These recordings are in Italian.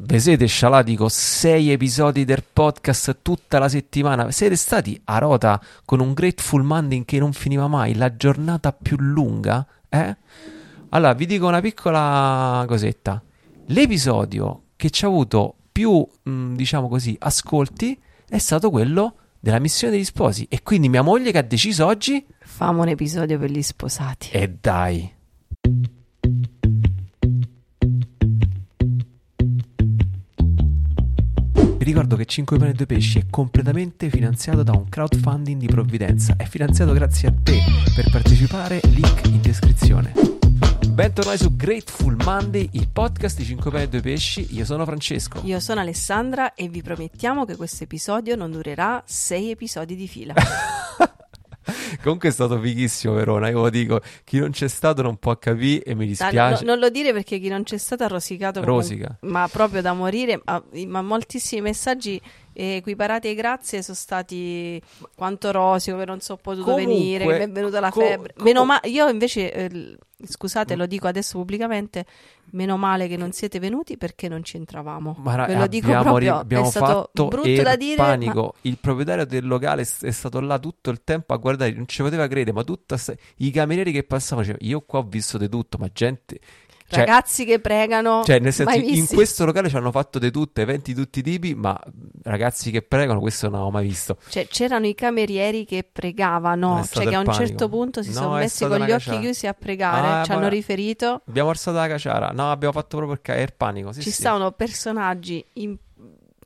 ve siete scialati con sei episodi del podcast tutta la settimana? Siete stati a rota con un Grateful Monday che non finiva mai, la giornata più lunga? Eh? Allora, vi dico una piccola cosetta. L'episodio che ci ha avuto più, mh, diciamo così, ascolti è stato quello della missione degli sposi. E quindi mia moglie che ha deciso oggi... Famo un episodio per gli sposati. E dai. Ricordo che 5 pane e 2 pesci è completamente finanziato da un crowdfunding di provvidenza. È finanziato grazie a te. Per partecipare, link in descrizione. Bentornati su Grateful Monday, il podcast di 5 pane e 2 pesci. Io sono Francesco. Io sono Alessandra e vi promettiamo che questo episodio non durerà 6 episodi di fila. Comunque è stato fighissimo Verona, io lo dico, chi non c'è stato non può capire e mi dispiace. no- non lo dire perché chi non c'è stato ha rosicato come Rosica. ma proprio da morire, ma moltissimi messaggi eh, equiparati ai grazie sono stati quanto rosico che non sono potuto Comunque, venire, che mi è venuta la co- febbre. co- Meno ma- io invece eh, scusate, lo dico adesso pubblicamente, meno male che non siete venuti perché non ci entravamo. Ma ra- Ve lo dico proprio, ri- abbiamo è stato brutto da dire, ma- panico. Il proprietario del locale è stato là tutto il tempo a guardare, non ci poteva credere, ma tutta sta- i camerieri che passavano dicevano, io qua ho visto di tutto, ma gente... Cioè, ragazzi che pregano, cioè, nel senso, in questo locale ci hanno fatto di tutto, eventi di tutti i tipi, ma ragazzi che pregano, questo non avevo mai visto. Cioè, c'erano i camerieri che pregavano, cioè che a un panico. certo punto si No, sono messi con gli occhi chiusi a pregare, Ah, ci hanno riferito. Abbiamo alzato la caciara, no, abbiamo fatto proprio il, ca- il panico. Sì, Ci sì. stavano personaggi in-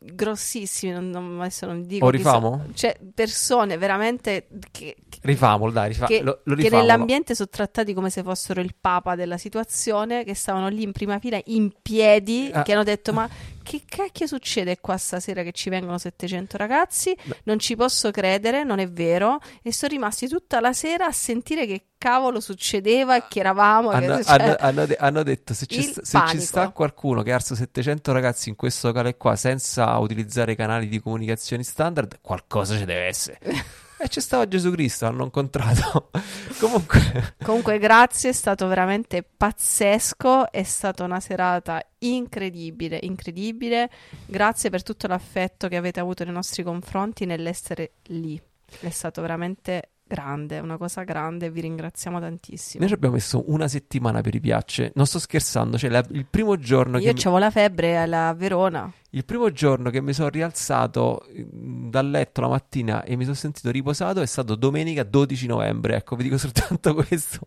grossissimi, non, non- adesso non dico O rifamo? sono. Cioè, persone veramente che, che- Rifamolo, dai, rifa- che- lo, lo che nell'ambiente sono trattati come se fossero il papa della situazione, che stavano lì in prima fila in piedi, Ah. che hanno detto ma che cacchio succede qua stasera che ci vengono 700 ragazzi? No. Non ci posso credere, non è vero. E sono rimasti tutta la sera a sentire che cavolo succedeva e che eravamo. che- Hanno, cioè, hanno- hanno de- hanno detto se, ci sta- se ci sta qualcuno che ha arso 700 ragazzi in questo locale qua senza utilizzare canali di comunicazione standard, qualcosa ci deve essere. e c'è stato Gesù Cristo, hanno incontrato. Comunque, Comunque, grazie, è stato veramente pazzesco. È stata una serata incredibile, incredibile. Grazie per tutto l'affetto che avete avuto nei nostri confronti nell'essere lì. È stato veramente grande, una cosa grande. Vi ringraziamo tantissimo. noi ci abbiamo messo una settimana per i piacce. Non sto scherzando, cioè la- il primo giorno che Io avevo la febbre alla Verona. Il primo giorno che mi sono rialzato mm, dal letto la mattina e mi sono sentito riposato è stato domenica 12 novembre. Ecco, vi dico soltanto questo.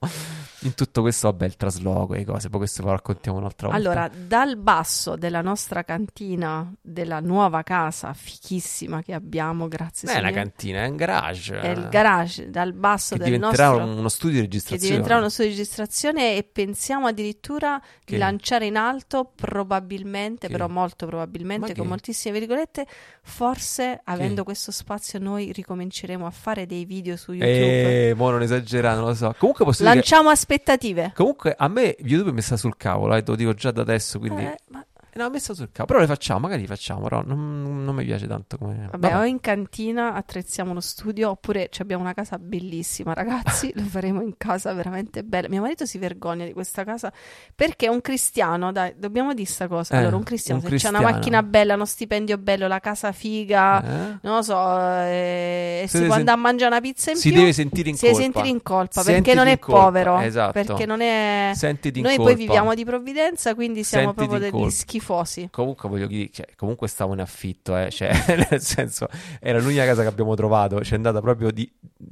In tutto questo, vabbè, il trasloco e cose, poi questo lo raccontiamo un'altra volta. Allora, dal basso della nostra cantina, della nuova casa fichissima che abbiamo, grazie non è una cantina, è un garage. è il garage, dal basso che del diventerà nostro... uno studio di che registrazione. diventerà uno studio di registrazione e pensiamo addirittura Che? di lanciare in alto probabilmente, Che? però molto probabilmente, Ma con che? moltissime virgolette, forse avendo questo spazio noi ricominceremo a fare dei video su YouTube. Eh, mo non esagerare, non lo so. Comunque posso dire che- Lanciamo aspettative. Comunque a me YouTube mi sta sul cavolo, eh, te lo dico già da adesso, quindi... Eh, ma- Eh, No, mi sta sul cavolo. Però le facciamo, magari le facciamo, però non, non mi piace tanto come... Vabbè, o in cantina attrezziamo uno studio oppure ci abbiamo una casa bellissima, ragazzi. lo faremo in casa veramente bella. Mio marito si vergogna di questa casa perché è un cristiano. Dai, dobbiamo dire sta cosa. Eh, allora, un cristiano, un se c'è una cristiano. macchina bella, uno stipendio bello, la casa figa, Eh? non lo so, eh, e Si si deve può sen- andare a mangiare una pizza in Si più. deve sentire in si deve colpa. sentire in colpa Sentiti perché non è colpa, povero. esatto. Perché non è. Sentiti in Noi colpa. poi viviamo di provvidenza, quindi siamo Sentiti proprio degli colpa. Schifosi. Comunque voglio dire, cioè, comunque stavo in affitto, eh, cioè, nel senso, era l'unica casa che abbiamo trovato, ci è andata proprio di,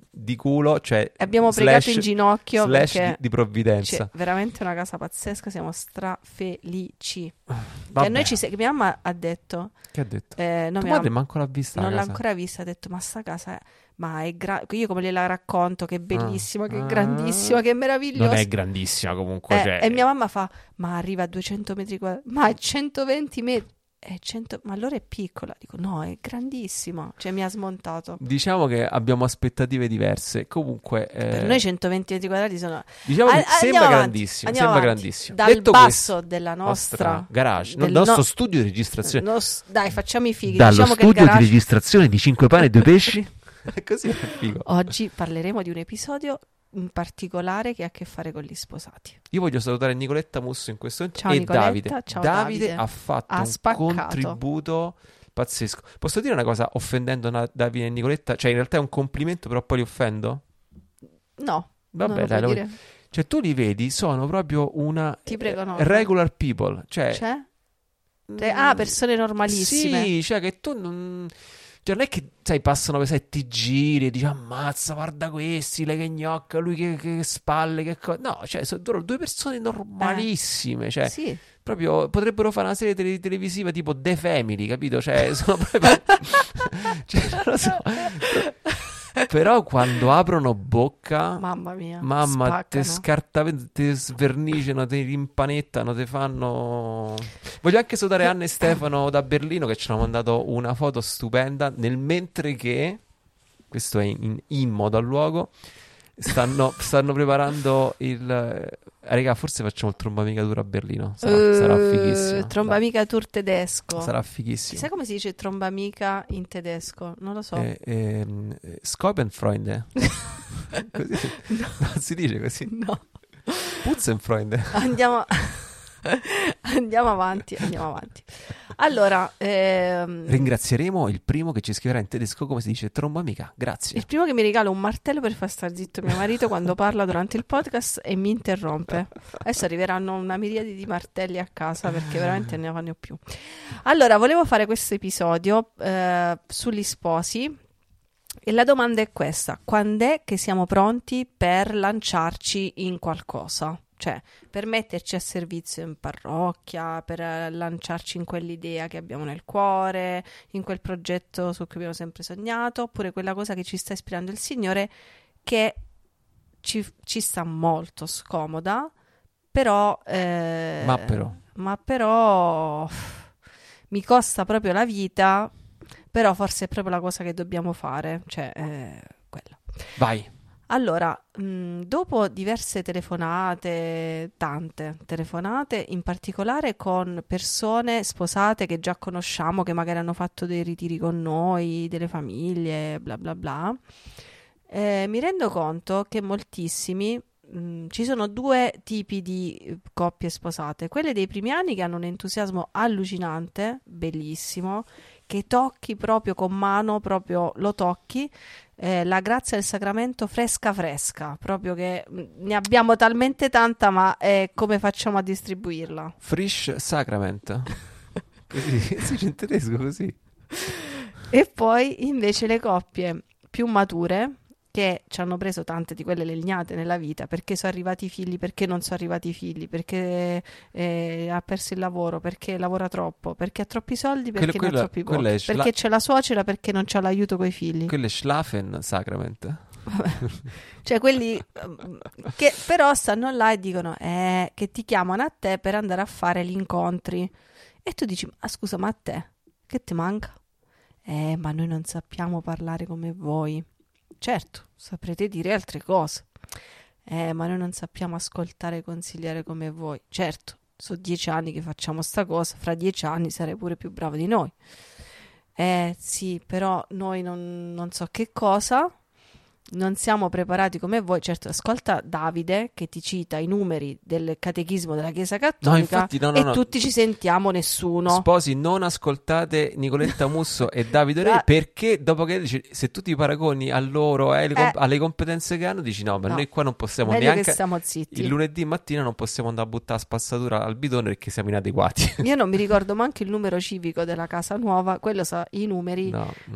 di culo, cioè, Abbiamo slash- pregato in ginocchio slash perché di, di provvidenza. Cioè, veramente una casa pazzesca, siamo strafelici. Vabbè, a noi ci se- che mia mamma ha detto, che ha detto? eh, no, mia madre manco l'ha vista non l'ha ancora vista, ha detto, ma sta casa è, ma è gra- io come gliela racconto, che è bellissima, che è Ah. grandissima, che è meravigliosa. Non è grandissima comunque, Eh, cioè, E mia mamma fa, ma arriva a 200 metri quadrati, ma è 120 metri. È 100 ma allora è piccola. Dico, no, è grandissima. Cioè, mi ha smontato. diciamo che abbiamo aspettative diverse. Comunque, eh, Per noi 120 metri quadrati sono diciamo che sembra avanti, grandissimo, sembra avanti. grandissimo. Dal Detto basso questo, della nostra, garage, no, del nostro no- studio di registrazione. No, s- dai, facciamo i fighi. Dallo diciamo studio di registrazione di 5 pane e 2 pesci. Così è figo. Oggi parleremo di un episodio in particolare che ha a che fare con gli sposati. Io voglio salutare Nicoletta Musso in questo momento Ciao, e Nicoletta, Davide. ciao, Davide Davide. ha fatto Ha un contributo pazzesco. Posso dire una cosa offendendo na- Davide e Nicoletta? Cioè, in realtà è un complimento, però poi li offendo? No, Vabbè, non lo dai, puoi lo- dire. Cioè, tu li vedi, sono proprio una Ti prego, no. eh, regular people. Cioè, C'è? Cioè, ah, persone normalissime. Sì, cioè che tu non... Cioè non è che, sai, passano per ti giri e dici ammazza, guarda questi, lei che gnocca, lui che, che spalle, che cosa... No, cioè, sono due persone normalissime, cioè, Sì. proprio potrebbero fare una serie tele- televisiva tipo The Family, capito? Cioè, sono proprio... cioè, non lo so. Però quando aprono bocca... Mamma mia. Mamma, te spaccano. scarta, te sverniciano, te rimpanettano, te fanno. Voglio anche salutare Anna e Stefano da Berlino che ci hanno mandato una foto stupenda nel mentre che, questo è in, in modo al luogo, stanno, stanno preparando il. eh, Raga, forse facciamo il trombamicatura a Berlino. Sarà, sarà Eh, fighissimo. Tour tedesco. Sarà fighissimo. Sai come si dice trombamica in tedesco? Non lo so. Eh, ehm, eh, Scopenfreunde. così. Non si dice così. No. Putzenfreunde. Andiamo... andiamo avanti, andiamo avanti. Allora, ehm, Ringrazieremo il primo che ci scriverà in tedesco come si dice tromba amica. Grazie. il primo che mi regala un martello per far star zitto mio marito quando parla durante il podcast e mi interrompe. Adesso arriveranno una miriade di martelli a casa perché veramente ne fanno più. Allora, volevo fare questo episodio eh, sugli sposi. E la domanda è questa: quando è che siamo pronti per lanciarci in qualcosa? Cioè, per metterci a servizio in parrocchia, per eh, lanciarci in quell'idea che abbiamo nel cuore, in quel progetto su cui abbiamo sempre sognato, oppure quella cosa che ci sta ispirando il Signore che ci, ci sta molto scomoda, però... eh, Ma però. ma però mi costa proprio la vita, però forse è proprio la cosa che dobbiamo fare, cioè eh, quella. Vai. Allora, mh, dopo diverse telefonate, tante telefonate, in particolare con persone sposate che già conosciamo, che magari hanno fatto dei ritiri con noi, delle famiglie, bla bla bla, eh, mi rendo conto che moltissimi, mh, ci sono due tipi di eh, coppie sposate, quelle dei primi anni che hanno un entusiasmo allucinante, bellissimo, che tocchi proprio con mano, proprio lo tocchi, eh, la grazia del sacramento fresca fresca, proprio che mh, ne abbiamo talmente tanta, ma eh, come facciamo a distribuirla? Frisch Sacrament. Così, si dice in tedesco così. E poi invece le coppie più mature che ci hanno preso tante di quelle legnate nella vita perché sono arrivati i figli, perché non sono arrivati i figli, perché eh, ha perso il lavoro, perché lavora troppo, perché ha troppi soldi, perché Quello- ne ha quella- troppi quella pochi, schla- perché c'è la suocera, perché non c'ha l'aiuto coi figli. Quello è Schlafen Sacrament. Cioè quelli ehm, che però stanno là e dicono eh, che ti chiamano a te per andare a fare gli incontri. E tu dici, ma scusa, ma a te che ti manca? Eh, ma noi non sappiamo parlare come voi. Certo, saprete dire altre cose. Eh, ma noi non sappiamo ascoltare e consigliare come voi. Certo, sono dieci anni che facciamo sta cosa, fra dieci anni sarai pure più bravo di noi. Eh sì, però noi non, non so che cosa, non siamo preparati come voi. Certo, ascolta Davide che ti cita i numeri del catechismo della Chiesa Cattolica No, infatti, no, no, e no. tutti ci sentiamo, nessuno. Sposi, non ascoltate Nicoletta Musso e Davide Re perché dopo che dici, se tu ti paragoni a loro e alle, comp- Eh. alle competenze che hanno, dici no, ma No. noi qua non possiamo Meglio neanche... che stiamo zitti. Il lunedì mattina non possiamo andare a buttare spazzatura al bidone perché siamo inadeguati. Io non mi ricordo manco il numero civico della casa nuova, quello sa i numeri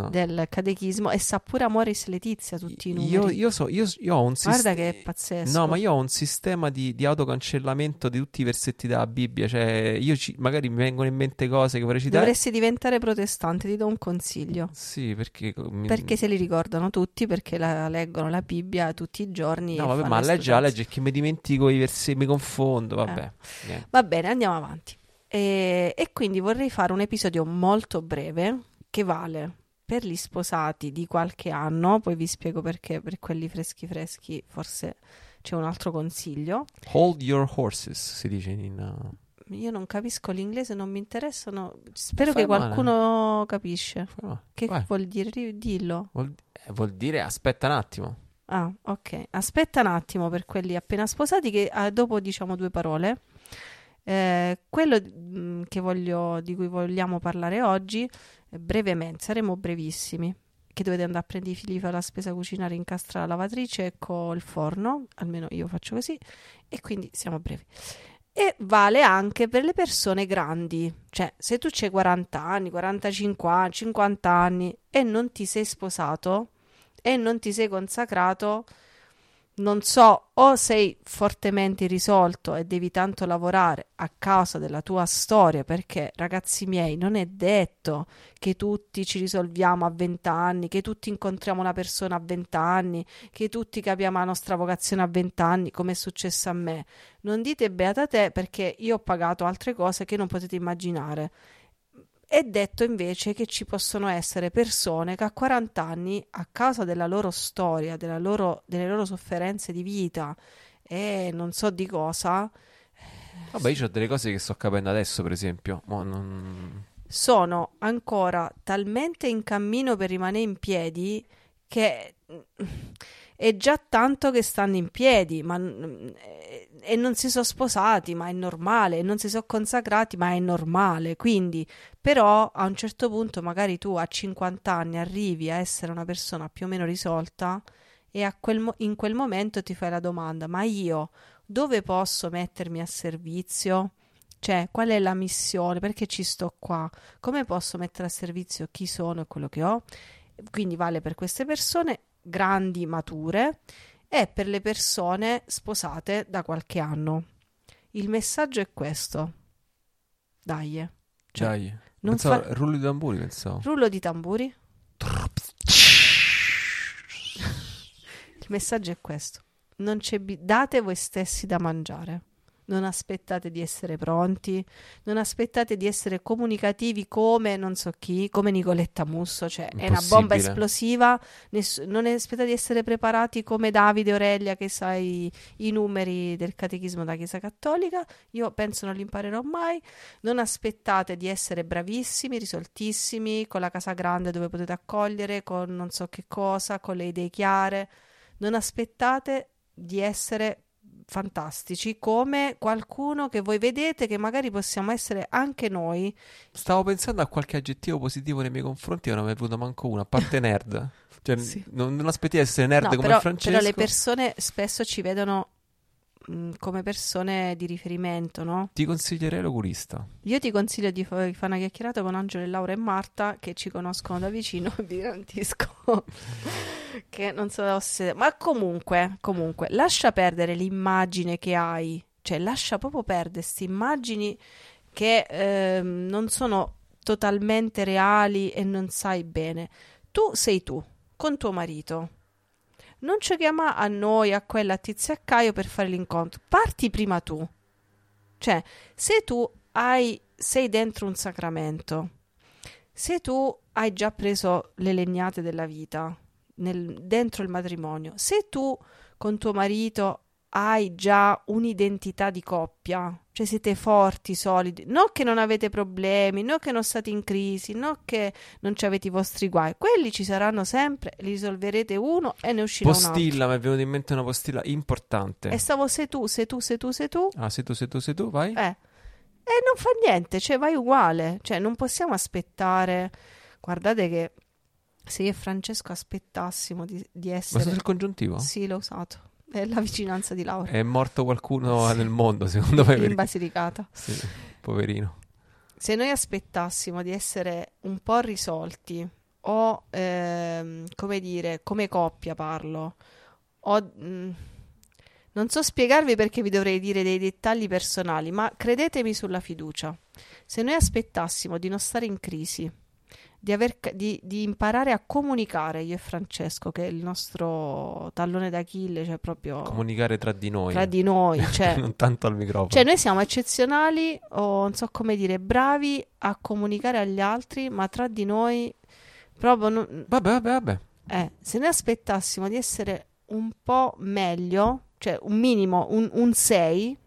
del catechismo e sa pure Amoris Letizia tutti i numeri. Io, io, so, io, io ho un Guarda sistema. che è pazzesco. No, ma io ho un sistema di, di autocancellamento di tutti i versetti della Bibbia. Cioè, io ci- magari mi vengono in mente cose che vorrei citare. Dovresti diventare protestante, ti do un consiglio. Sì, perché. mi- Perché se li ricordano tutti, perché la leggono la Bibbia tutti i giorni. No, vabbè, ma legge la legge che mi dimentico i versetti, mi confondo. Vabbè, niente. Va bene, andiamo avanti. E, e quindi vorrei fare un episodio molto breve che vale per gli sposati di qualche anno, poi vi spiego perché per quelli freschi freschi forse c'è un altro consiglio. Hold your horses, si dice in. uh, Io non capisco l'inglese, non mi interessano. Spero Fai che male. qualcuno capisce. Che vai. vuol dire? Dillo. Vuol, eh, vuol dire aspetta un attimo. Ah, ok. Aspetta un attimo per quelli appena sposati che ah, dopo diciamo due parole. Eh, quello mh, che voglio, di cui vogliamo parlare oggi, brevemente, saremo brevissimi, che dovete andare a prendere i fili, fare la spesa cucinare, incastra la lavatrice col forno, almeno io faccio così, e quindi siamo brevi. E vale anche per le persone grandi, cioè se tu c'hai 40 anni, 45 anni, 50 anni e non ti sei sposato e non ti sei consacrato, non so, o sei fortemente irrisolto e devi tanto lavorare a causa della tua storia, perché ragazzi miei, non è detto che tutti ci risolviamo a 20 anni, che tutti incontriamo una persona a 20 anni, che tutti capiamo la nostra vocazione a 20 anni, come è successo a me. Non dite beata te perché io ho pagato altre cose che non potete immaginare è detto invece che ci possono essere persone che a 40 anni, a causa della loro storia, della loro, delle loro sofferenze di vita e non so di cosa. Vabbè, io ho delle cose che sto capendo adesso, per esempio. Non... Sono ancora talmente in cammino per rimanere in piedi che è già tanto che stanno in piedi, ma e non si sono sposati, ma è normale, non si sono consacrati, ma è normale. Quindi, però, a un certo punto, magari tu a 50 anni arrivi a essere una persona più o meno risolta e quel in quel momento ti fai la domanda: ma io dove posso mettermi a servizio? Cioè, qual è la missione? Perché ci sto qua? Come posso mettere a servizio chi sono e quello che ho? Quindi vale per queste persone grandi, mature è per le persone sposate da qualche anno. Il messaggio è questo. Dai. Cioè, Dai. Non pensavo, fa... Rullo di tamburi, pensavo. Rullo di tamburi. Il messaggio è questo. Non c'è bi- date voi stessi da mangiare non aspettate di essere pronti, non aspettate di essere comunicativi come non so chi, come Nicoletta Musso, cioè è una bomba esplosiva, ness- non aspettate di essere preparati come Davide Aurelia che sai i numeri del catechismo della Chiesa Cattolica, io penso non li imparerò mai, non aspettate di essere bravissimi, risoltissimi, con la casa grande dove potete accogliere, con non so che cosa, con le idee chiare, non aspettate di essere fantastici come qualcuno che voi vedete che magari possiamo essere anche noi. Stavo pensando a qualche aggettivo positivo nei miei confronti e non mi è venuto manco uno, a parte nerd. Cioè, sì. non, non aspetti di essere nerd no, come però, Francesco. Però le persone spesso ci vedono Mm, come persone di riferimento, no? Ti consiglierei l'oculista. Io ti consiglio di fare una chiacchierata con Angelo, Laura e Marta che ci conoscono da vicino e vi garantisco che non so se... Ma comunque, comunque, lascia perdere l'immagine che hai, cioè lascia proprio perdere queste immagini che eh, non sono totalmente reali e non sai bene. Tu sei tu, con tuo marito non ci chiama a noi, a quella, a Tizio e a Caio per fare l'incontro. Parti prima tu. Cioè, se tu hai, sei dentro un sacramento, se tu hai già preso le legnate della vita nel, dentro il matrimonio, se tu con tuo marito hai già un'identità di coppia, cioè siete forti, solidi, non che non avete problemi, non che non state in crisi, non che non avete i vostri guai, quelli ci saranno sempre, li risolverete uno e ne uscirà postilla, un altro. Postilla, mi è venuta in mente una postilla importante. E stavo se tu, se tu, se tu, se tu. Ah, se tu, se tu, se tu, vai. Eh. E non fa niente, cioè vai uguale, cioè non possiamo aspettare. Guardate che se io e Francesco aspettassimo di, di essere... Ma il congiuntivo? Sì, l'ho usato è la vicinanza di Laura. È morto qualcuno nel mondo, secondo me. In Basilicata. Sì, poverino. Se noi aspettassimo di essere un po' risolti, o ehm, come dire, come coppia parlo, o... Mh, mm, non so spiegarvi perché vi dovrei dire dei dettagli personali, ma credetemi sulla fiducia. Se noi aspettassimo di non stare in crisi, di, aver, di, di, imparare a comunicare io e Francesco, che è il nostro tallone d'Achille, cioè proprio... Comunicare tra di noi. Tra di noi, cioè... non tanto al microfono. Cioè noi siamo eccezionali, o non so come dire, bravi a comunicare agli altri, ma tra di noi proprio... Non... Vabbè, vabbè, vabbè. Eh, se noi aspettassimo di essere un po' meglio, cioè un minimo, un 6,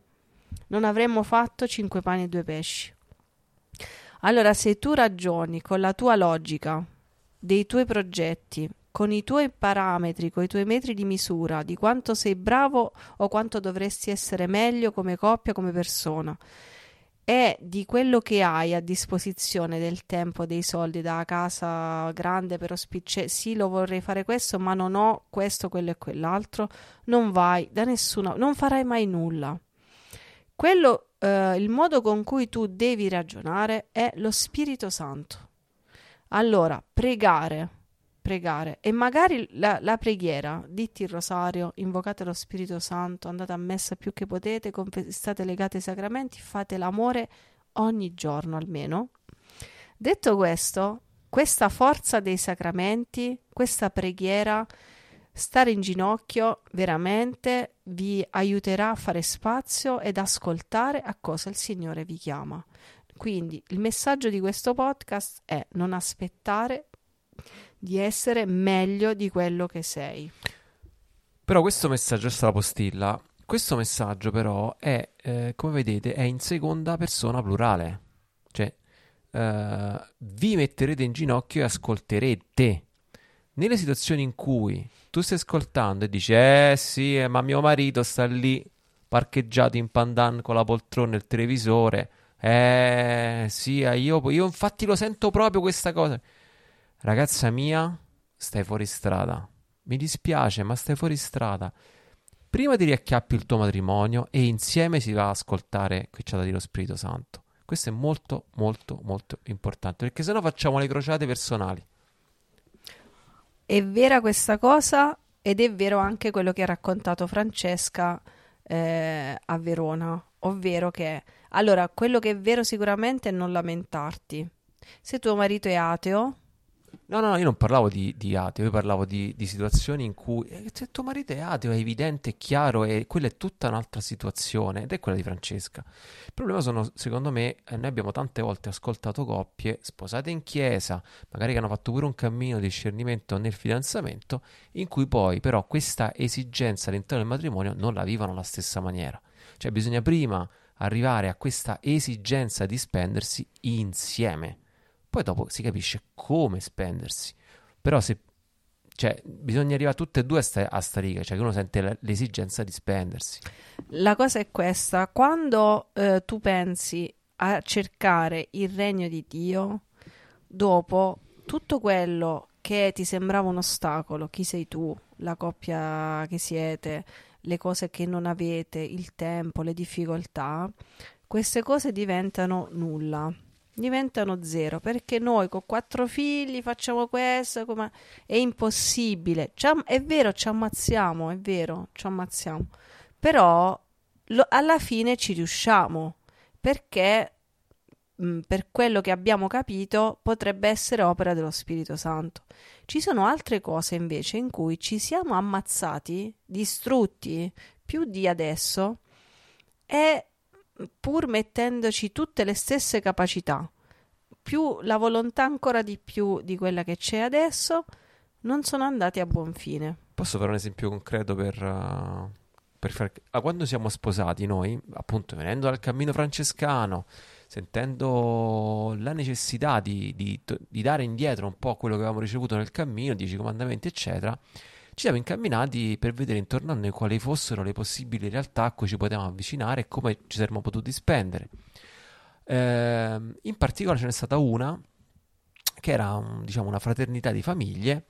non avremmo fatto 5 pani e 2 pesci. Allora, se tu ragioni con la tua logica dei tuoi progetti con i tuoi parametri, con i tuoi metri di misura di quanto sei bravo o quanto dovresti essere meglio come coppia, come persona e di quello che hai a disposizione del tempo, dei soldi da casa grande per ospitare, sì, lo vorrei fare questo, ma non ho questo, quello e quell'altro, non vai da nessuna, non farai mai nulla. Quello, eh, il modo con cui tu devi ragionare è lo Spirito Santo. Allora, pregare pregare e magari la, la, preghiera, dite il rosario, invocate lo Spirito Santo, andate a messa più che potete, state legati ai sacramenti, fate l'amore ogni giorno almeno. Detto questo, questa forza dei sacramenti, questa preghiera, stare in ginocchio veramente vi aiuterà a fare spazio ed ascoltare a cosa il Signore vi chiama. Quindi il messaggio di questo podcast è non aspettare di essere meglio di quello che sei. Però questo messaggio è la postilla. Questo messaggio però è, eh, come vedete, è in seconda persona plurale. Cioè, eh, vi metterete in ginocchio e ascolterete. Nelle situazioni in cui tu stai ascoltando e dici, eh sì, eh, ma mio marito sta lì parcheggiato in pandan con la poltrona e il televisore. Eh sì, eh, io, io infatti lo sento proprio questa cosa. Ragazza mia, stai fuori strada. Mi dispiace, ma stai fuori strada. Prima ti riacchiappi il tuo matrimonio e insieme si va a ascoltare qui c'è da dire lo Spirito Santo. Questo è molto, molto, molto importante perché sennò facciamo le crociate personali. È vera questa cosa ed è vero anche quello che ha raccontato Francesca eh, a Verona, ovvero che allora quello che è vero sicuramente è non lamentarti. Se tuo marito è ateo, No, no, io non parlavo di, di ateo, io parlavo di, di situazioni in cui eh, se tuo marito è ateo è evidente, è chiaro e quella è tutta un'altra situazione ed è quella di Francesca. Il problema sono, secondo me, eh, noi abbiamo tante volte ascoltato coppie sposate in chiesa, magari che hanno fatto pure un cammino di discernimento nel fidanzamento, in cui poi però questa esigenza all'interno del matrimonio non la vivono alla stessa maniera. Cioè bisogna prima arrivare a questa esigenza di spendersi insieme poi dopo si capisce come spendersi. Però se cioè, bisogna arrivare tutte e due a sta, a sta riga, cioè che uno sente l'esigenza di spendersi. La cosa è questa, quando eh, tu pensi a cercare il regno di Dio, dopo tutto quello che ti sembrava un ostacolo, chi sei tu, la coppia che siete, le cose che non avete, il tempo, le difficoltà, queste cose diventano nulla diventano zero perché noi con quattro figli facciamo questo come... è impossibile. Am... è vero ci ammazziamo è vero ci ammazziamo però lo... alla fine ci riusciamo perché mh, mm, per quello che abbiamo capito potrebbe essere opera dello Spirito Santo. Ci sono altre cose invece in cui ci siamo ammazzati distrutti più di adesso e pur mettendoci tutte le stesse capacità, più la volontà ancora di più di quella che c'è adesso, non sono andati a buon fine. Posso fare un esempio concreto per, uh, per far... ah, quando siamo sposati noi, appunto venendo dal cammino francescano, sentendo la necessità di, di, di dare indietro un po' quello che avevamo ricevuto nel cammino, dieci comandamenti, eccetera, ci siamo incamminati per vedere intorno a noi quali fossero le possibili realtà a cui ci potevamo avvicinare e come ci saremmo potuti spendere. Eh, in particolare ce n'è stata una che era un, diciamo, una fraternità di famiglie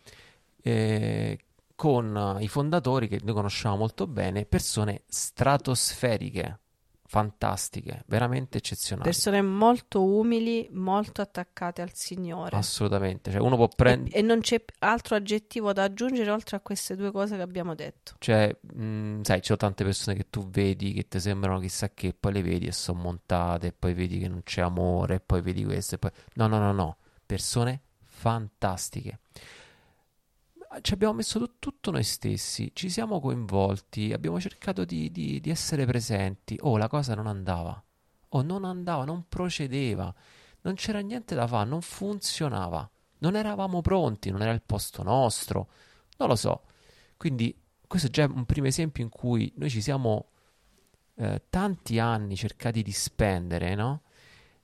eh, con i fondatori che noi conosciamo molto bene, persone stratosferiche fantastiche, veramente eccezionali. Persone molto umili, molto attaccate al Signore. Assolutamente, cioè uno può prendere... E, e, non c'è altro aggettivo da aggiungere oltre a queste due cose che abbiamo detto. Cioè, mh, sai, ci sono tante persone che tu vedi che ti sembrano chissà che, poi le vedi e sono montate, e poi vedi che non c'è amore, poi vedi questo, e poi... No, no, no, no, persone fantastiche ci abbiamo messo tutto noi stessi, ci siamo coinvolti, abbiamo cercato di, di, di, essere presenti. Oh, la cosa non andava. Oh, non andava, non procedeva. Non c'era niente da fare, non funzionava. Non eravamo pronti, non era il posto nostro. Non lo so. Quindi, questo è già un primo esempio in cui noi ci siamo eh, tanti anni cercati di spendere, no?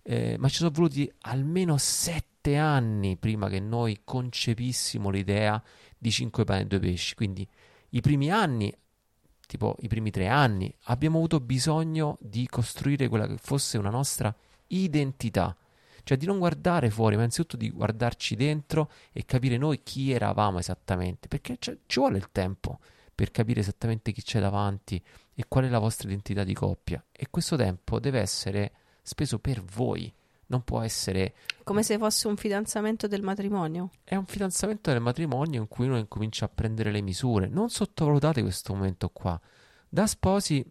Eh, ma ci sono voluti almeno sette sette anni prima che noi concepissimo l'idea di cinque pane e due pesci. Quindi i primi anni, tipo i primi tre anni, abbiamo avuto bisogno di costruire quella che fosse una nostra identità. Cioè di non guardare fuori, ma innanzitutto di guardarci dentro e capire noi chi eravamo esattamente, perché ci vuole il tempo per capire esattamente chi c'è davanti e qual è la vostra identità di coppia. E questo tempo deve essere speso per voi, non può essere... Come se fosse un fidanzamento del matrimonio. È un fidanzamento del matrimonio in cui uno incomincia a prendere le misure. Non sottovalutate questo momento qua. Da sposi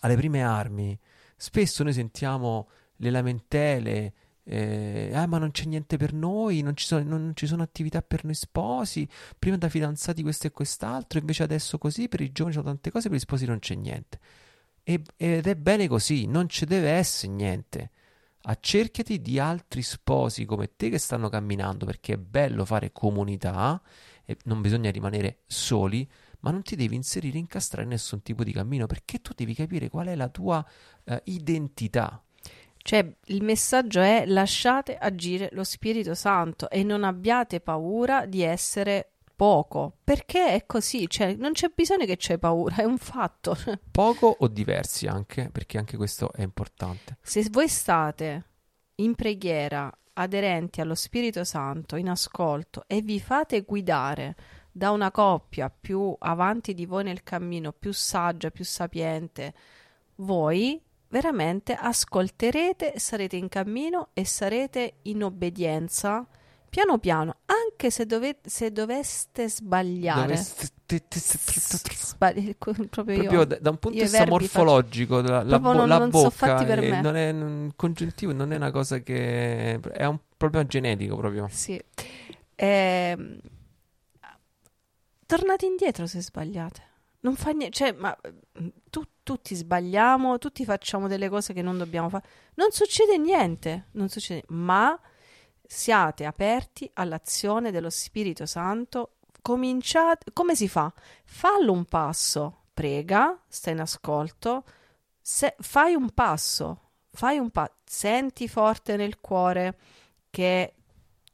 alle prime armi, spesso noi sentiamo le lamentele, eh, ah, ma non c'è niente per noi, non ci, sono, non ci, sono, attività per noi sposi, prima da fidanzati questo e quest'altro, invece adesso così, per i giovani ci sono tante cose, per gli sposi non c'è niente. E, ed è bene così, non ci deve essere niente. Accerchiati di altri sposi come te che stanno camminando, perché è bello fare comunità e non bisogna rimanere soli, ma non ti devi inserire, incastrare in nessun tipo di cammino, perché tu devi capire qual è la tua uh, identità. Cioè, il messaggio è lasciate agire lo Spirito Santo e non abbiate paura di essere poco, perché è così, cioè non c'è bisogno che c'è paura, è un fatto. Poco o diversi anche, perché anche questo è importante. Se voi state in preghiera, aderenti allo Spirito Santo, in ascolto e vi fate guidare da una coppia più avanti di voi nel cammino, più saggia, più sapiente, voi veramente ascolterete, sarete in cammino e sarete in obbedienza piano piano, anche se, dovete, se doveste sbagliare. Doveste... Sbagli... proprio, proprio da, da, un punto di vista morfologico, faccio... la, la, bo- non, la non bocca è, non è un congiuntivo, non è una cosa che è un problema genetico proprio. Sì. Eh, tornate indietro se sbagliate. Non fa niente, cioè, ma mm, tu, tutti sbagliamo, tutti facciamo delle cose che non dobbiamo fare. Non succede niente, non succede, ma siate aperti all'azione dello Spirito Santo. Cominciate, come si fa? Fallo un passo, prega, stai in ascolto, se, fai un passo, fai un passo, senti forte nel cuore che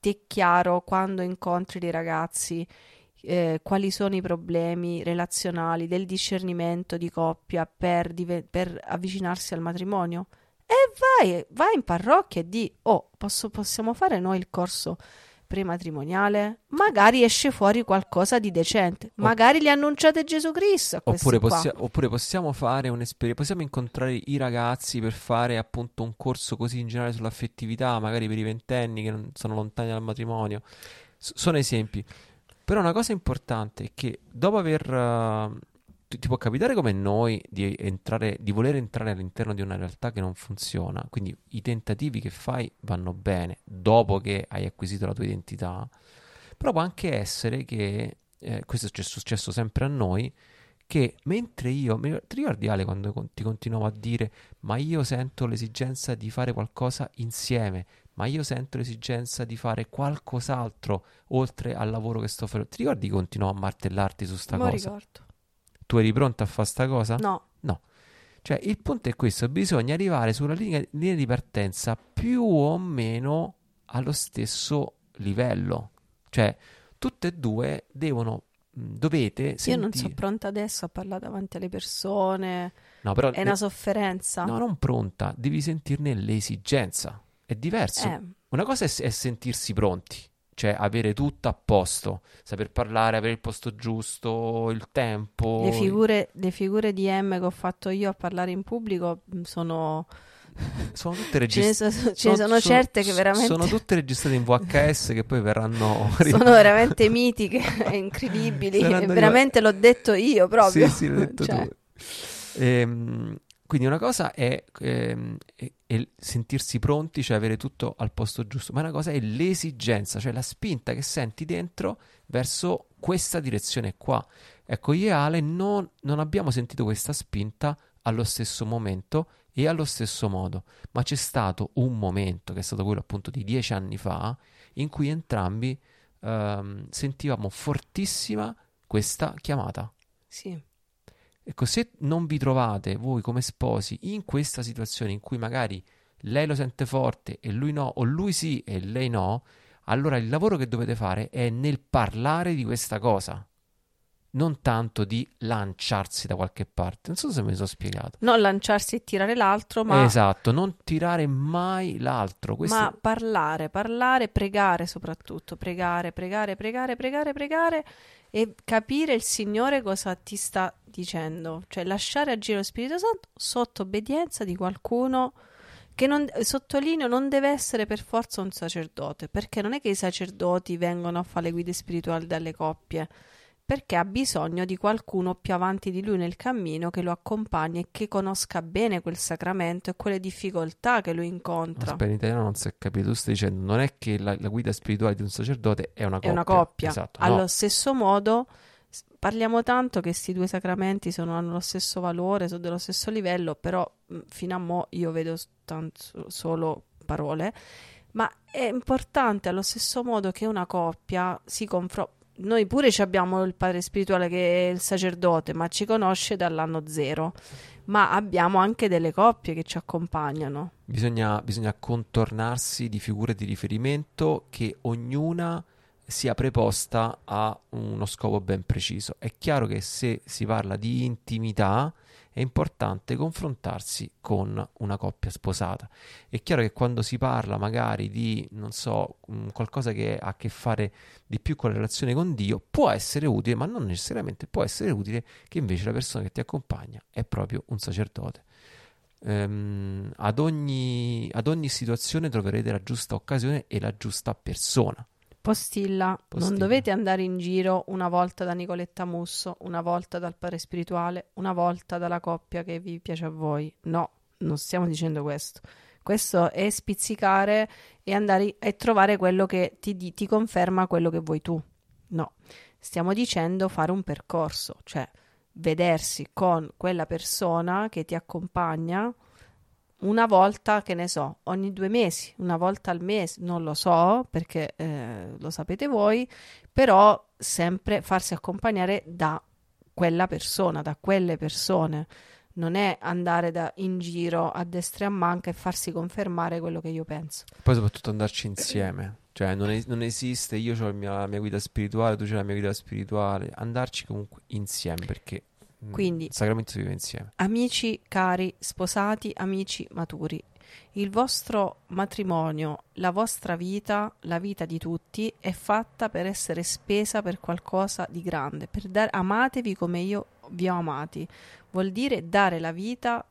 ti è chiaro quando incontri dei ragazzi eh, quali sono i problemi relazionali del discernimento di coppia per, dive- per avvicinarsi al matrimonio? E vai, vai in parrocchia e di, oh, posso, possiamo fare noi il corso prematrimoniale? Magari esce fuori qualcosa di decente, magari gli annunciate Gesù Cristo. Oppure, possia- oppure, possiamo fare un'esperienza, possiamo incontrare i ragazzi per fare appunto un corso così in generale sull'affettività, magari per i ventenni che non sono lontani dal matrimonio. S- sono esempi. Però una cosa importante è che dopo aver... Uh, ti, ti può capitare come noi di, entrare, di voler entrare all'interno di una realtà che non funziona, quindi i tentativi che fai vanno bene dopo che hai acquisito la tua identità, però può anche essere che, eh, questo è successo sempre a noi, che mentre io, ti ricordi Ale quando ti continuavo a dire ma io sento l'esigenza di fare qualcosa insieme, ma io sento l'esigenza di fare qualcos'altro oltre al lavoro che sto facendo. Ti ricordi che continuo a martellarti su sta Mo cosa? ricordo. Tu eri pronta a fare sta cosa? No. No. Cioè, il punto è questo, bisogna arrivare sulla linea, linea di partenza più o meno allo stesso livello. Cioè, tutte e due devono dovete sentire... Io non sono pronta adesso a parlare davanti alle persone. No, però... È una sofferenza. No, non pronta, devi sentirne l'esigenza. È diverso. Eh. Una cosa è, è, sentirsi pronti, cioè avere tutto a posto, saper parlare, avere il posto giusto, il tempo. Le figure, le figure di M che ho fatto io a parlare in pubblico mm, sono sono tutte registrate. Ce ne, so, ce ne sono, sono, certe che veramente. Sono tutte registrate in VHS che poi verranno. sono veramente mitiche, incredibili. veramente l'ho detto io proprio. Sì, sì, l'ho detto cioè. tu. Ehm, quindi una cosa è, ehm, è, è, sentirsi pronti, cioè avere tutto al posto giusto, ma una cosa è l'esigenza, cioè la spinta che senti dentro verso questa direzione qua. Ecco, io e Ale non, non abbiamo sentito questa spinta allo stesso momento e allo stesso modo, ma c'è stato un momento, che è stato quello appunto di dieci anni fa, in cui entrambi ehm, sentivamo fortissima questa chiamata. Sì. Ecco, se non vi trovate voi come sposi in questa situazione in cui magari lei lo sente forte e lui no, o lui sì e lei no, allora il lavoro che dovete fare è nel parlare di questa cosa non tanto di lanciarsi da qualche parte. Non so se mi sono spiegato. Non lanciarsi e tirare l'altro, ma... Esatto, non tirare mai l'altro. Questo... Ma parlare, parlare, pregare soprattutto, pregare, pregare, pregare, pregare, pregare e capire il Signore cosa ti sta dicendo. Cioè lasciare agire lo Spirito Santo sotto obbedienza di qualcuno che non, sottolineo non deve essere per forza un sacerdote, perché non è che i sacerdoti vengono a fare le guide spirituali dalle coppie perché ha bisogno di qualcuno più avanti di lui nel cammino che lo accompagni e che conosca bene quel sacramento e quelle difficoltà che lui incontra. Aspetta, in italiano non si è capito, tu stai dicendo non è che la, la guida spirituale di un sacerdote è una coppia. È una coppia. Esatto, Allo no. stesso modo parliamo tanto che questi due sacramenti sono, hanno lo stesso valore, sono dello stesso livello, però fino a mo' io vedo tanto, solo parole, ma è importante allo stesso modo che una coppia si confronti noi pure abbiamo il padre spirituale che è il sacerdote, ma ci conosce dall'anno zero. Ma abbiamo anche delle coppie che ci accompagnano. Bisogna, bisogna contornarsi di figure di riferimento che ognuna sia preposta a uno scopo ben preciso. È chiaro che se si parla di intimità, è importante confrontarsi con una coppia sposata. È chiaro che quando si parla magari di, non so, qualcosa che ha a che fare di più con la relazione con Dio, può essere utile, ma non necessariamente può essere utile che invece la persona che ti accompagna è proprio un sacerdote. Um, ad, ogni, ad ogni situazione troverete la giusta occasione e la giusta persona. Postilla, Postilla, non dovete andare in giro una volta da Nicoletta Musso, una volta dal padre spirituale, una volta dalla coppia che vi piace a voi. No, non stiamo dicendo questo. Questo è spizzicare e andare e trovare quello che ti, ti conferma quello che vuoi tu. No, stiamo dicendo fare un percorso, cioè vedersi con quella persona che ti accompagna una volta, che ne so, ogni due mesi, una volta al mese, non lo so perché eh, lo sapete voi, però sempre farsi accompagnare da quella persona, da quelle persone. Non è andare da, in giro a destra e a manca e farsi confermare quello che io penso. Poi soprattutto andarci insieme. Cioè, non, es- non esiste io ho la mia guida spirituale, tu c'hai la mia guida spirituale. Andarci comunque insieme perché Quindi, il sacramento si vive insieme. Amici cari, sposati, amici maturi, il vostro matrimonio, la vostra vita, la vita di tutti è fatta per essere spesa per qualcosa di grande, per dare amatevi come io vi ho amati. Vuol dire dare la vita,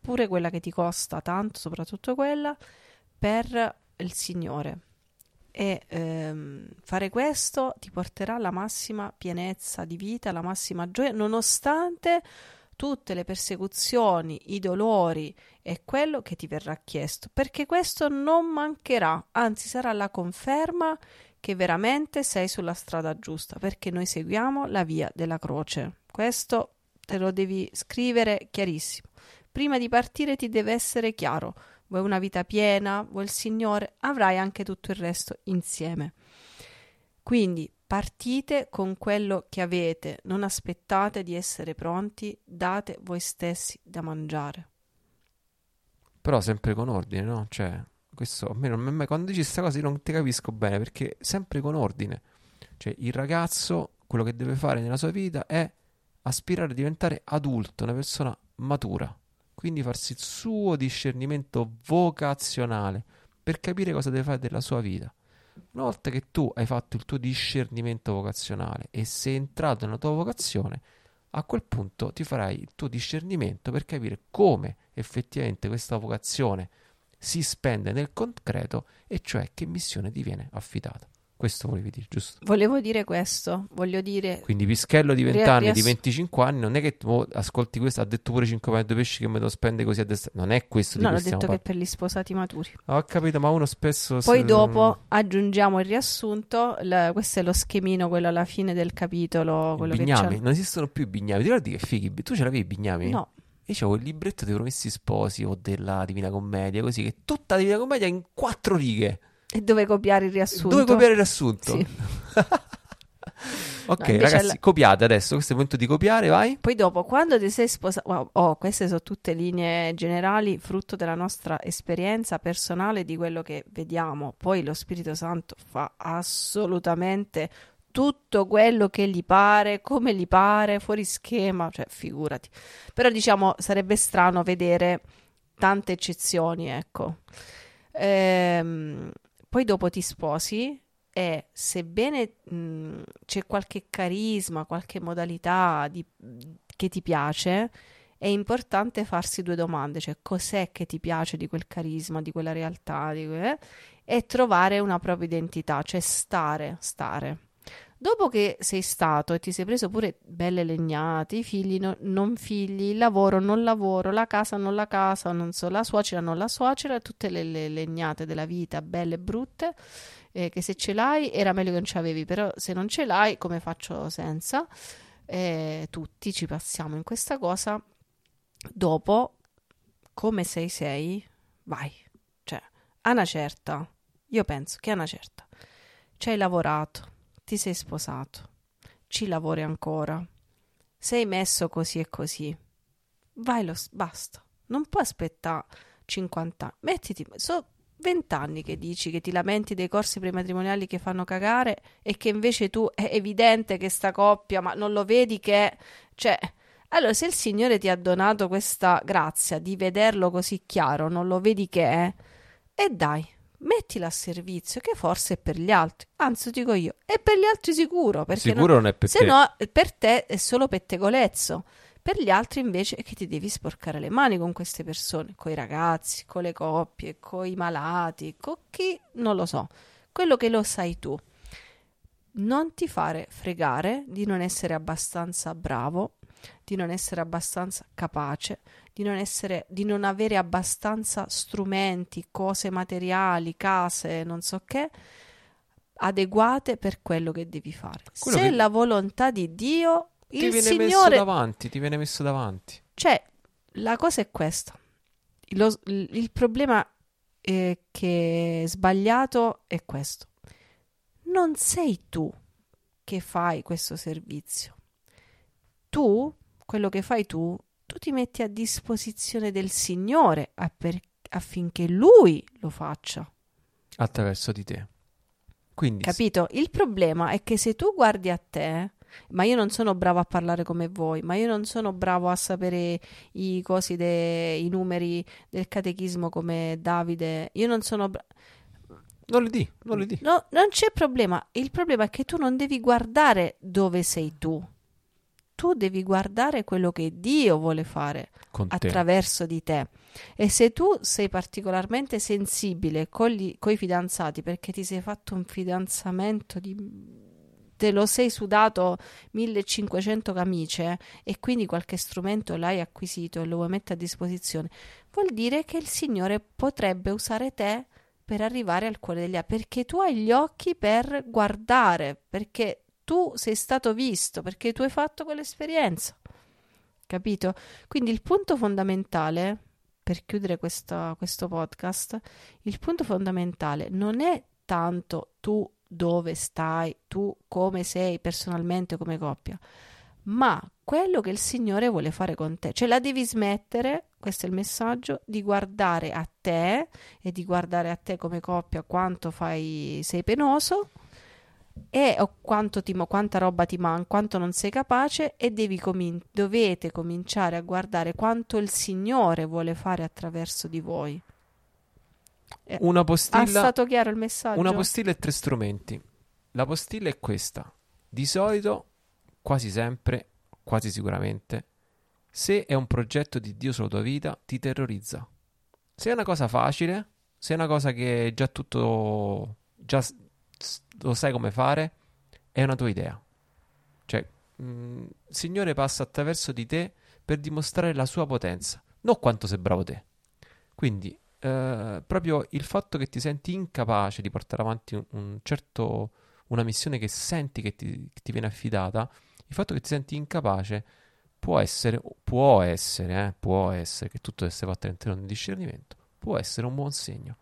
pure quella che ti costa tanto, soprattutto quella, per il Signore e ehm, fare questo ti porterà alla massima pienezza di vita, alla massima gioia, nonostante tutte le persecuzioni, i dolori e quello che ti verrà chiesto, perché questo non mancherà, anzi sarà la conferma che veramente sei sulla strada giusta, perché noi seguiamo la via della croce. Questo te lo devi scrivere chiarissimo. Prima di partire ti deve essere chiaro vuoi una vita piena, vuoi il Signore, avrai anche tutto il resto insieme. Quindi partite con quello che avete, non aspettate di essere pronti, date voi stessi da mangiare. Però sempre con ordine, no? Cioè, questo a me non mai quando dici questa cosa io non ti capisco bene perché sempre con ordine. Cioè, il ragazzo quello che deve fare nella sua vita è aspirare a diventare adulto, una persona matura quindi farsi il suo discernimento vocazionale per capire cosa deve fare della sua vita. Una volta che tu hai fatto il tuo discernimento vocazionale e sei entrato nella tua vocazione, a quel punto ti farai il tuo discernimento per capire come effettivamente questa vocazione si spende nel concreto e cioè che missione ti viene affidata. Questo volevi dire, giusto? Volevo dire questo, voglio dire... Quindi Pischello di 20 anni, riass- di 25 anni, non è che tu ascolti questo, ha detto pure 5 paio di pesci che me lo spende così a destra. Non è questo No, ho detto par- che per gli sposati maturi. Ho capito, ma uno spesso... Poi dopo aggiungiamo il riassunto, la, questo è lo schemino, quello alla fine del capitolo. Quello bignami, non esistono più i bignami. Ti ricordi che fighi? Tu ce l'avevi i bignami? No. Io c'avevo il libretto dei Promessi Sposi o della Divina Commedia, così che tutta la Divina Commedia in quattro righe. E dove copiare il riassunto? Dove copiare il riassunto? Sì. Ok, invece ragazzi, la- copiate adesso. Questo è il momento di copiare, vai. Poi dopo, quando ti sei sposato, wow, oh, queste sono tutte linee generali, frutto della nostra esperienza personale di quello che vediamo. Poi lo Spirito Santo fa assolutamente tutto quello che gli pare, come gli pare, fuori schema, cioè figurati. Però diciamo sarebbe strano vedere tante eccezioni, ecco. Ehm, poi dopo ti sposi e sebbene mh, c'è qualche carisma, qualche modalità di- che ti piace, è importante farsi due domande, cioè cos'è che ti piace di quel carisma, di quella realtà, di que- e trovare una propria identità, cioè stare, stare. Dopo che sei stato e ti sei preso pure belle legnate, i figli, no- non figli, il lavoro, non lavoro, la casa, non la casa, non so, la suocera, non la suocera, tutte le, le legnate della vita, belle e brutte, eh, che se ce l'hai era meglio che non ce l'avevi, però se non ce l'hai, come faccio senza? Eh, tutti ci passiamo in questa cosa. Dopo, come sei sei, vai. Cioè, a una certa, io penso che a una certa, ci hai lavorato, ti sei sposato, ci lavori ancora, sei messo così e così, vai lo, basta. Non puoi aspettare 50 anni, mettiti, so 20 anni che dici che ti lamenti dei corsi prematrimoniali che fanno cagare e che invece tu è evidente che sta coppia, ma non lo vedi che, cioè, allora se il Signore ti ha donato questa grazia di vederlo così chiaro, non lo vedi che è, e dai, mettila a servizio, che forse è per gli altri, anzi dico io, è per gli altri sicuro, perché Sicuro non è per se te. no per te è solo pettegolezzo. Per gli altri invece è che ti devi sporcare le mani con queste persone, con i ragazzi, con le coppie, con i malati, con chi non lo so. Quello che lo sai tu. Non ti fare fregare di non essere abbastanza bravo, di non essere abbastanza capace, di non, essere, di non avere abbastanza strumenti, cose materiali, case, non so che, adeguate per quello che devi fare. Quello Se che- la volontà di Dio, Ti il viene messo Signore davanti, ti viene messo davanti. cioè, la cosa è questa. Lo- il problema eh, che è sbagliato è questo. Non sei tu che fai questo servizio. Tu, quello che fai tu, tu ti metti a disposizione del Signore per- affinché Lui lo faccia. attraverso di te. Quindi Capito? Il problema è che se tu guardi a te, ma io non sono bravo a parlare come voi, ma io non sono bravo a sapere i cosi de- i numeri del catechismo come Davide, io non sono bra- non li di, non li di. No, non c'è problema. Il problema è che tu non devi guardare dove sei tu. Tu devi guardare quello che Dio vuole fare attraverso di te. E se tu sei particolarmente sensibile con i fidanzati perché ti sei fatto un fidanzamento di te lo sei sudato 1500 camicie e quindi qualche strumento l'hai acquisito e lo vuoi mettere a disposizione, vuol dire che il Signore potrebbe usare te per arrivare al cuore degli altri, perché tu hai gli occhi per guardare, perché tu sei stato visto, perché tu hai fatto quell'esperienza. Capito? Quindi il punto fondamentale, per chiudere questa- questo podcast, il punto fondamentale non è tanto tu dove stai, tu come sei personalmente come coppia, ma quello che il Signore vuole fare con te. Cioè la devi smettere, questo è il messaggio, di guardare a te e di guardare a te come coppia quanto fai, sei penoso e o quanto ti, quanta roba ti manca, quanto non sei capace e devi comin- dovete cominciare a guardare quanto il Signore vuole fare attraverso di voi. Eh, Una Ha postilla, stato chiaro il messaggio? una postilla e tre strumenti. La postilla è questa. Di solito, quasi sempre, quasi sicuramente, se è un progetto di Dio sulla tua vita, ti terrorizza. Se è una cosa facile, se è una cosa che già tutto, già lo sai come fare, è una tua idea. Cioè, il Signore passa attraverso di te per dimostrare la sua potenza, non quanto sei bravo te. Quindi, eh, proprio il fatto che ti senti incapace di portare avanti un, un certo, una missione che senti che ti, che ti viene affidata, il fatto che ti senti incapace può essere, può essere, eh, può essere che tutto deve essere fatto all'interno di discernimento, può essere un buon segno,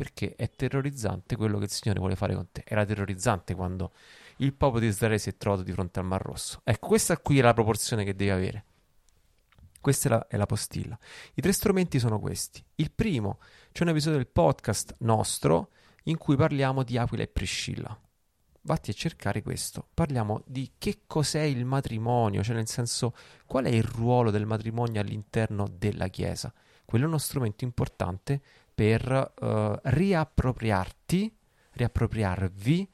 perché è terrorizzante quello che il Signore vuole fare con te. Era terrorizzante quando il popolo di Israele si è trovato di fronte al Mar Rosso. Ecco, questa qui è la proporzione che devi avere. Questa è la, è la, postilla. I tre strumenti sono questi. Il primo, c'è un episodio del podcast nostro in cui parliamo di Aquila e Priscilla. Vatti a cercare questo. Parliamo di che cos'è il matrimonio, cioè nel senso qual è il ruolo del matrimonio all'interno della Chiesa. Quello è uno strumento importante per uh, riappropriarti, riappropriarvi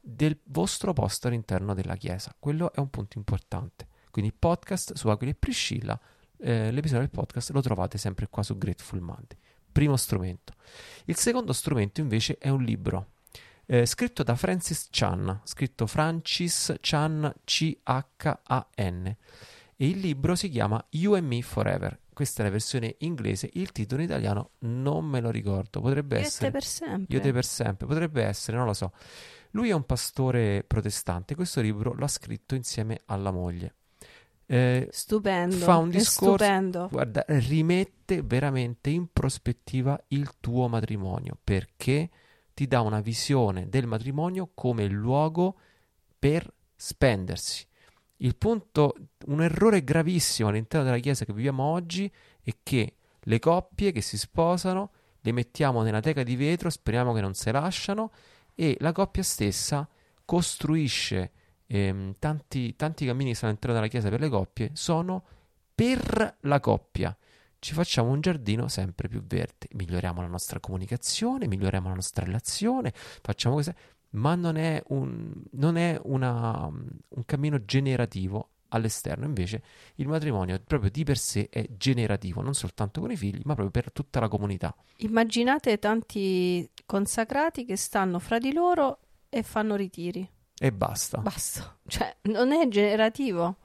del vostro posto all'interno della Chiesa. Quello è un punto importante. Quindi podcast su Aquila e Priscilla eh, l'episodio del podcast lo trovate sempre qua su Grateful Monday. Primo strumento. Il secondo strumento invece è un libro eh, scritto da Francis Chan, scritto Francis Chan C-H-A-N. E il libro si chiama You and Me Forever. Questa è la versione inglese, il titolo in italiano non me lo ricordo. Potrebbe Io essere. te per sempre. Io te per sempre. Potrebbe essere, non lo so. Lui è un pastore protestante. Questo libro l'ha scritto insieme alla moglie. Eh, stupendo. Fa un discorso. Stupendo. Guarda, rimette veramente in prospettiva il tuo matrimonio perché ti dà una visione del matrimonio come luogo per spendersi. Il punto, un errore gravissimo all'interno della Chiesa che viviamo oggi è che le coppie che si sposano le mettiamo nella teca di vetro, speriamo che non si lasciano, e la coppia stessa costruisce ehm, tanti, tanti cammini che sono all'interno della chiesa per le coppie sono per la coppia. Ci facciamo un giardino sempre più verde, miglioriamo la nostra comunicazione, miglioriamo la nostra relazione, facciamo cose, ma non è un, non è una, un cammino generativo all'esterno. Invece il matrimonio proprio di per sé è generativo, non soltanto con i figli, ma proprio per tutta la comunità. Immaginate tanti consacrati che stanno fra di loro e fanno ritiri. E basta. Basta. Cioè, non è generativo.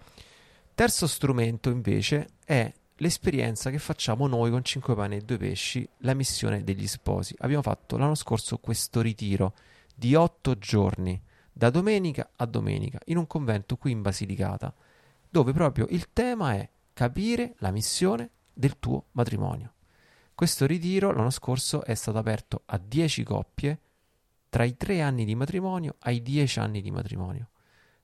Terzo strumento invece è l'esperienza che facciamo noi con 5 pani e 2 pesci, la missione degli sposi. Abbiamo fatto l'anno scorso questo ritiro di 8 giorni, da domenica a domenica, in un convento qui in Basilicata, dove proprio il tema è capire la missione del tuo matrimonio. Questo ritiro l'anno scorso è stato aperto a 10 coppie tra i tre anni di matrimonio ai dieci anni di matrimonio,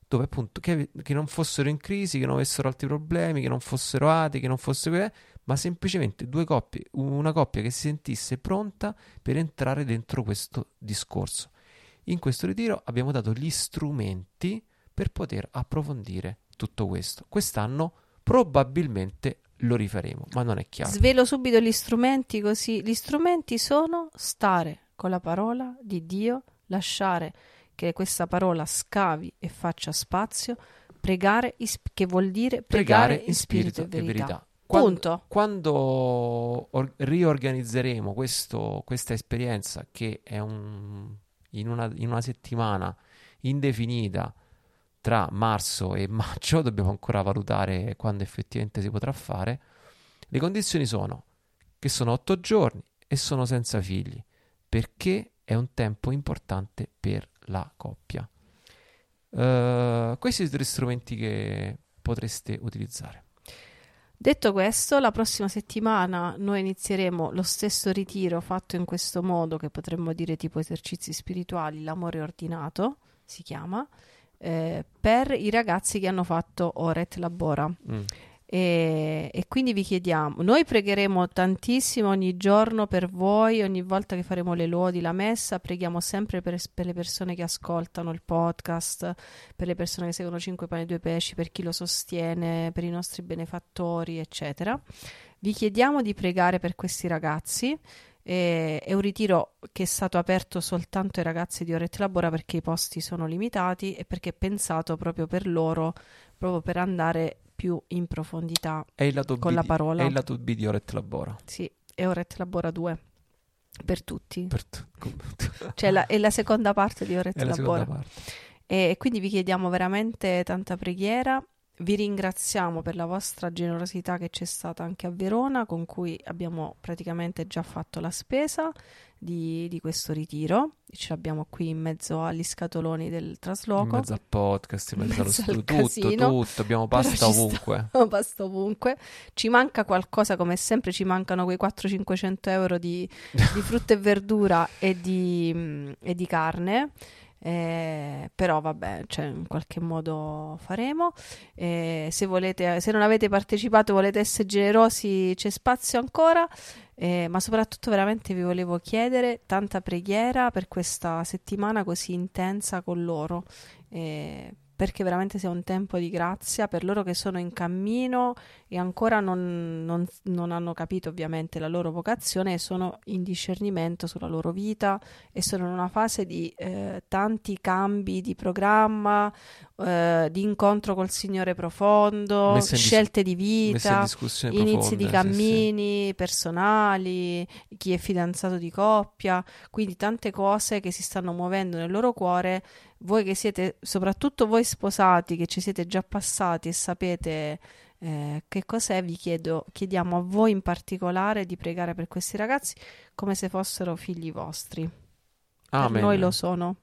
dove appunto che, che, non fossero in crisi, che non avessero altri problemi, che non fossero atei, che non fossero ma semplicemente due coppie, una coppia che si sentisse pronta per entrare dentro questo discorso. In questo ritiro abbiamo dato gli strumenti per poter approfondire tutto questo. Quest'anno probabilmente lo rifaremo, ma non è chiaro. Svelo subito gli strumenti così. Gli strumenti sono stare con la parola di Dio, lasciare che questa parola scavi e faccia spazio, pregare, che vuol dire pregare, pregare in spirito, spirito e verità. verità. Quando. Quando or- riorganizzeremo questo, questa esperienza, che è un, in, una, in una settimana indefinita tra marzo e maggio, dobbiamo ancora valutare quando effettivamente si potrà fare. Le condizioni sono che sono otto giorni e sono senza figli perché è un tempo importante per la coppia. Uh, questi sono i tre strumenti che potreste utilizzare. Detto questo, la prossima settimana noi inizieremo lo stesso ritiro fatto in questo modo, che potremmo dire tipo esercizi spirituali, l'amore ordinato si chiama, eh, per i ragazzi che hanno fatto Oret Labora. Mm. E, e, quindi vi chiediamo, noi pregheremo tantissimo ogni giorno per voi, ogni volta che faremo le lodi, la messa, preghiamo sempre per, per, le persone che ascoltano il podcast, per le persone che seguono 5 pani e 2 pesci, per chi lo sostiene, per i nostri benefattori, eccetera. Vi chiediamo di pregare per questi ragazzi. è un ritiro che è stato aperto soltanto ai ragazzi di Oret Labora perché i posti sono limitati e perché è pensato proprio per loro, proprio per andare più in profondità con la parola. È il lato B di Oret Labora. Sì, è Oret Labora 2 per tutti. Per t- cioè la, è la seconda parte di Oret Labora. E quindi vi chiediamo veramente tanta preghiera vi ringraziamo per la vostra generosità che c'è stata anche a Verona, con cui abbiamo praticamente già fatto la spesa di, di questo ritiro. Ce l'abbiamo qui in mezzo agli scatoloni del trasloco. In mezzo al podcast, in mezzo, mezzo allo studio, tutto, tutto. Abbiamo pasta ovunque. pasta ovunque. Ci manca qualcosa, come sempre, ci mancano quei 400-500 euro di, di frutta e verdura e di, e di carne. Eh, però vabbè, cioè, in qualche modo faremo. Eh, se, volete, se non avete partecipato, volete essere generosi, c'è spazio ancora. Eh, ma soprattutto veramente vi volevo chiedere tanta preghiera per questa settimana così intensa con loro. Eh, perché veramente sia un tempo di grazia per loro che sono in cammino e ancora non, non, non, hanno capito ovviamente la loro vocazione e sono in discernimento sulla loro vita e sono in una fase di eh, tanti cambi di programma, eh, di incontro col Signore profondo, scelte di vita, inizi di cammini sì, sì. personali, chi è fidanzato di coppia, quindi tante cose che si stanno muovendo nel loro cuore voi che siete, soprattutto voi sposati, che ci siete già passati e sapete eh, che cos'è, vi chiedo, chiediamo a voi in particolare di pregare per questi ragazzi come se fossero figli vostri. Amen. Per noi lo sono.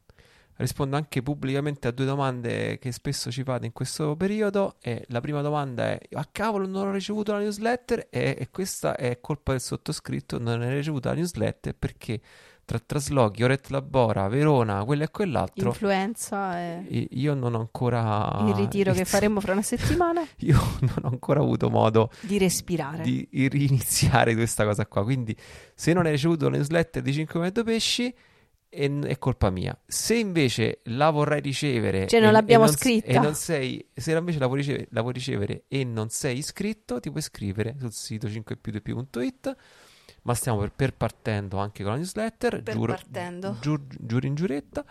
Rispondo anche pubblicamente a due domande che spesso ci fate in questo periodo. E la prima domanda è: Ah, cavolo, non ho ricevuto la newsletter. E, e questa è colpa del sottoscritto. Non hai ricevuto la newsletter perché tra traslochi, Oret Labora, Verona, quello e quell'altro. Influenza e... Io non ho ancora... Il ritiro che faremo fra una settimana? Io non ho ancora avuto modo... Di respirare. Di riniziare questa cosa qua. Quindi se non hai ricevuto la newsletter di 5 metro pesci è, è, colpa mia. Se invece la vorrai ricevere... Cioè non e, l'abbiamo e non, scritta. E non sei... Se invece la vuoi, ricevere, la vuoi ricevere e non sei iscritto, ti puoi iscrivere sul sito 5più2più.it ma stiamo per, per partendo anche con la newsletter. Per giuro, partendo. Giur, giuro in giuretta.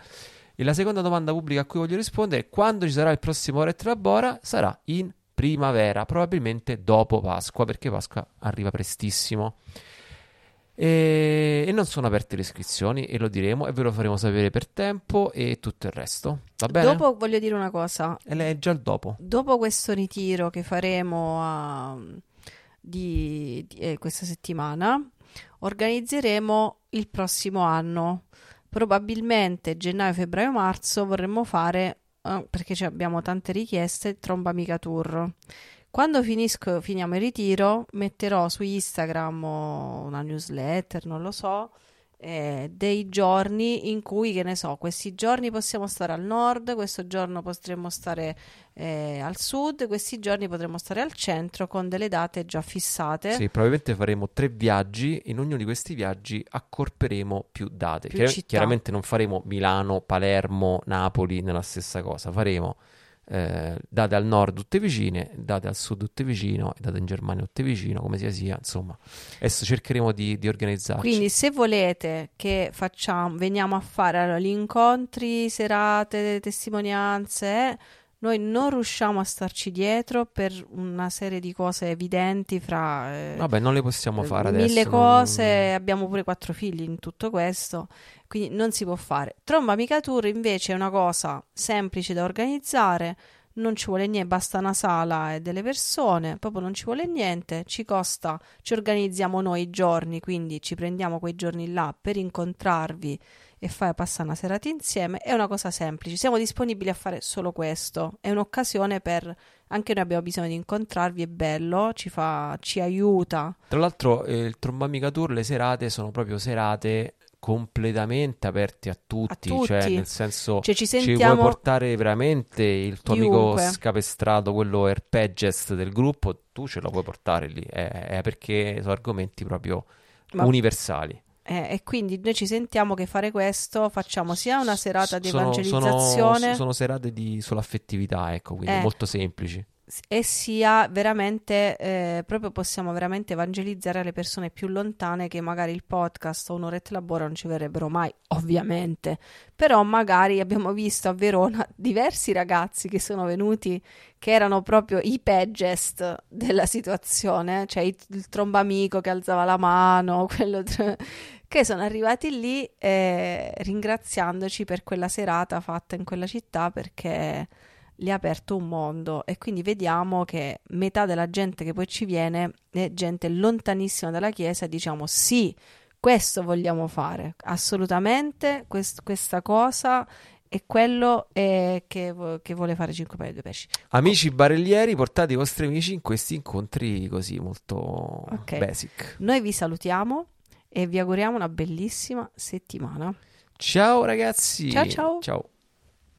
E la seconda domanda pubblica a cui voglio rispondere è quando ci sarà il prossimo Ore Bora? Sarà in primavera, probabilmente dopo Pasqua, perché Pasqua arriva prestissimo. E, e, non sono aperte le iscrizioni e lo diremo e ve lo faremo sapere per tempo e tutto il resto. Va bene? Dopo voglio dire una cosa. E lei è già il dopo. Dopo questo ritiro che faremo a, di, di eh, questa settimana, organizzeremo il prossimo anno. Probabilmente gennaio, febbraio, marzo vorremmo fare, eh, perché abbiamo tante richieste, Tromba Amica Tour. Quando finisco, finiamo il ritiro, metterò su Instagram una newsletter, non lo so, eh, dei giorni in cui, che ne so, questi giorni possiamo stare al nord, questo giorno potremmo stare eh, al sud, questi giorni potremmo stare al centro con delle date già fissate. Sì, probabilmente faremo tre viaggi, in ognuno di questi viaggi accorperemo più date. Più Chiar- chiaramente non faremo Milano, Palermo, Napoli nella stessa cosa, faremo eh, date al nord tutte vicine, date al sud tutte vicino date in Germania tutte vicino, come sia sia, insomma. Adesso cercheremo di, di organizzarci. Quindi se volete che facciamo, veniamo a fare allora, gli incontri, serate, testimonianze, noi non riusciamo a starci dietro per una serie di cose evidenti fra... Eh, Vabbè, non le possiamo fare mille adesso. Mille cose, non... abbiamo pure quattro figli in tutto questo, quindi non si può fare. Tromba Amica Tour invece è una cosa semplice da organizzare, non ci vuole niente, basta una sala e delle persone, proprio non ci vuole niente, ci costa, ci organizziamo noi i giorni, quindi ci prendiamo quei giorni là per incontrarvi e fai passare una serata insieme è una cosa semplice. Siamo disponibili a fare solo questo. È un'occasione per anche noi abbiamo bisogno di incontrarvi, è bello, ci, fa, ci aiuta. Tra l'altro, eh, il Trombamica Tour, le serate sono proprio serate completamente aperte a tutti, a tutti. cioè nel senso cioè, ci, sentiamo... ci puoi portare veramente il tuo Chiunque. amico scapestrato, quello erpegest del gruppo, tu ce lo puoi portare lì, è, è perché sono argomenti proprio Ma... universali. Eh, e quindi noi ci sentiamo che fare questo facciamo sia una serata di evangelizzazione. Sono, sono serate di sola affettività, ecco, quindi eh, molto semplici. E sia veramente eh, proprio possiamo veramente evangelizzare le persone più lontane che magari il podcast o un'oretta lavoro non ci verrebbero mai ovviamente. Però magari abbiamo visto a Verona diversi ragazzi che sono venuti che erano proprio i pegest della situazione cioè il, il trombamico che alzava la mano quello tr- che sono arrivati lì eh, ringraziandoci per quella serata fatta in quella città perché gli ha aperto un mondo e quindi vediamo che metà della gente che poi ci viene è gente lontanissima dalla Chiesa e diciamo sì, questo vogliamo fare, assolutamente quest- questa cosa è quello è che, che, vuole fare 5 paio di pesci. Amici barellieri, portate i vostri amici in questi incontri così molto okay. basic. Noi vi salutiamo e vi auguriamo una bellissima settimana. Ciao ragazzi. Ciao ciao. Ciao.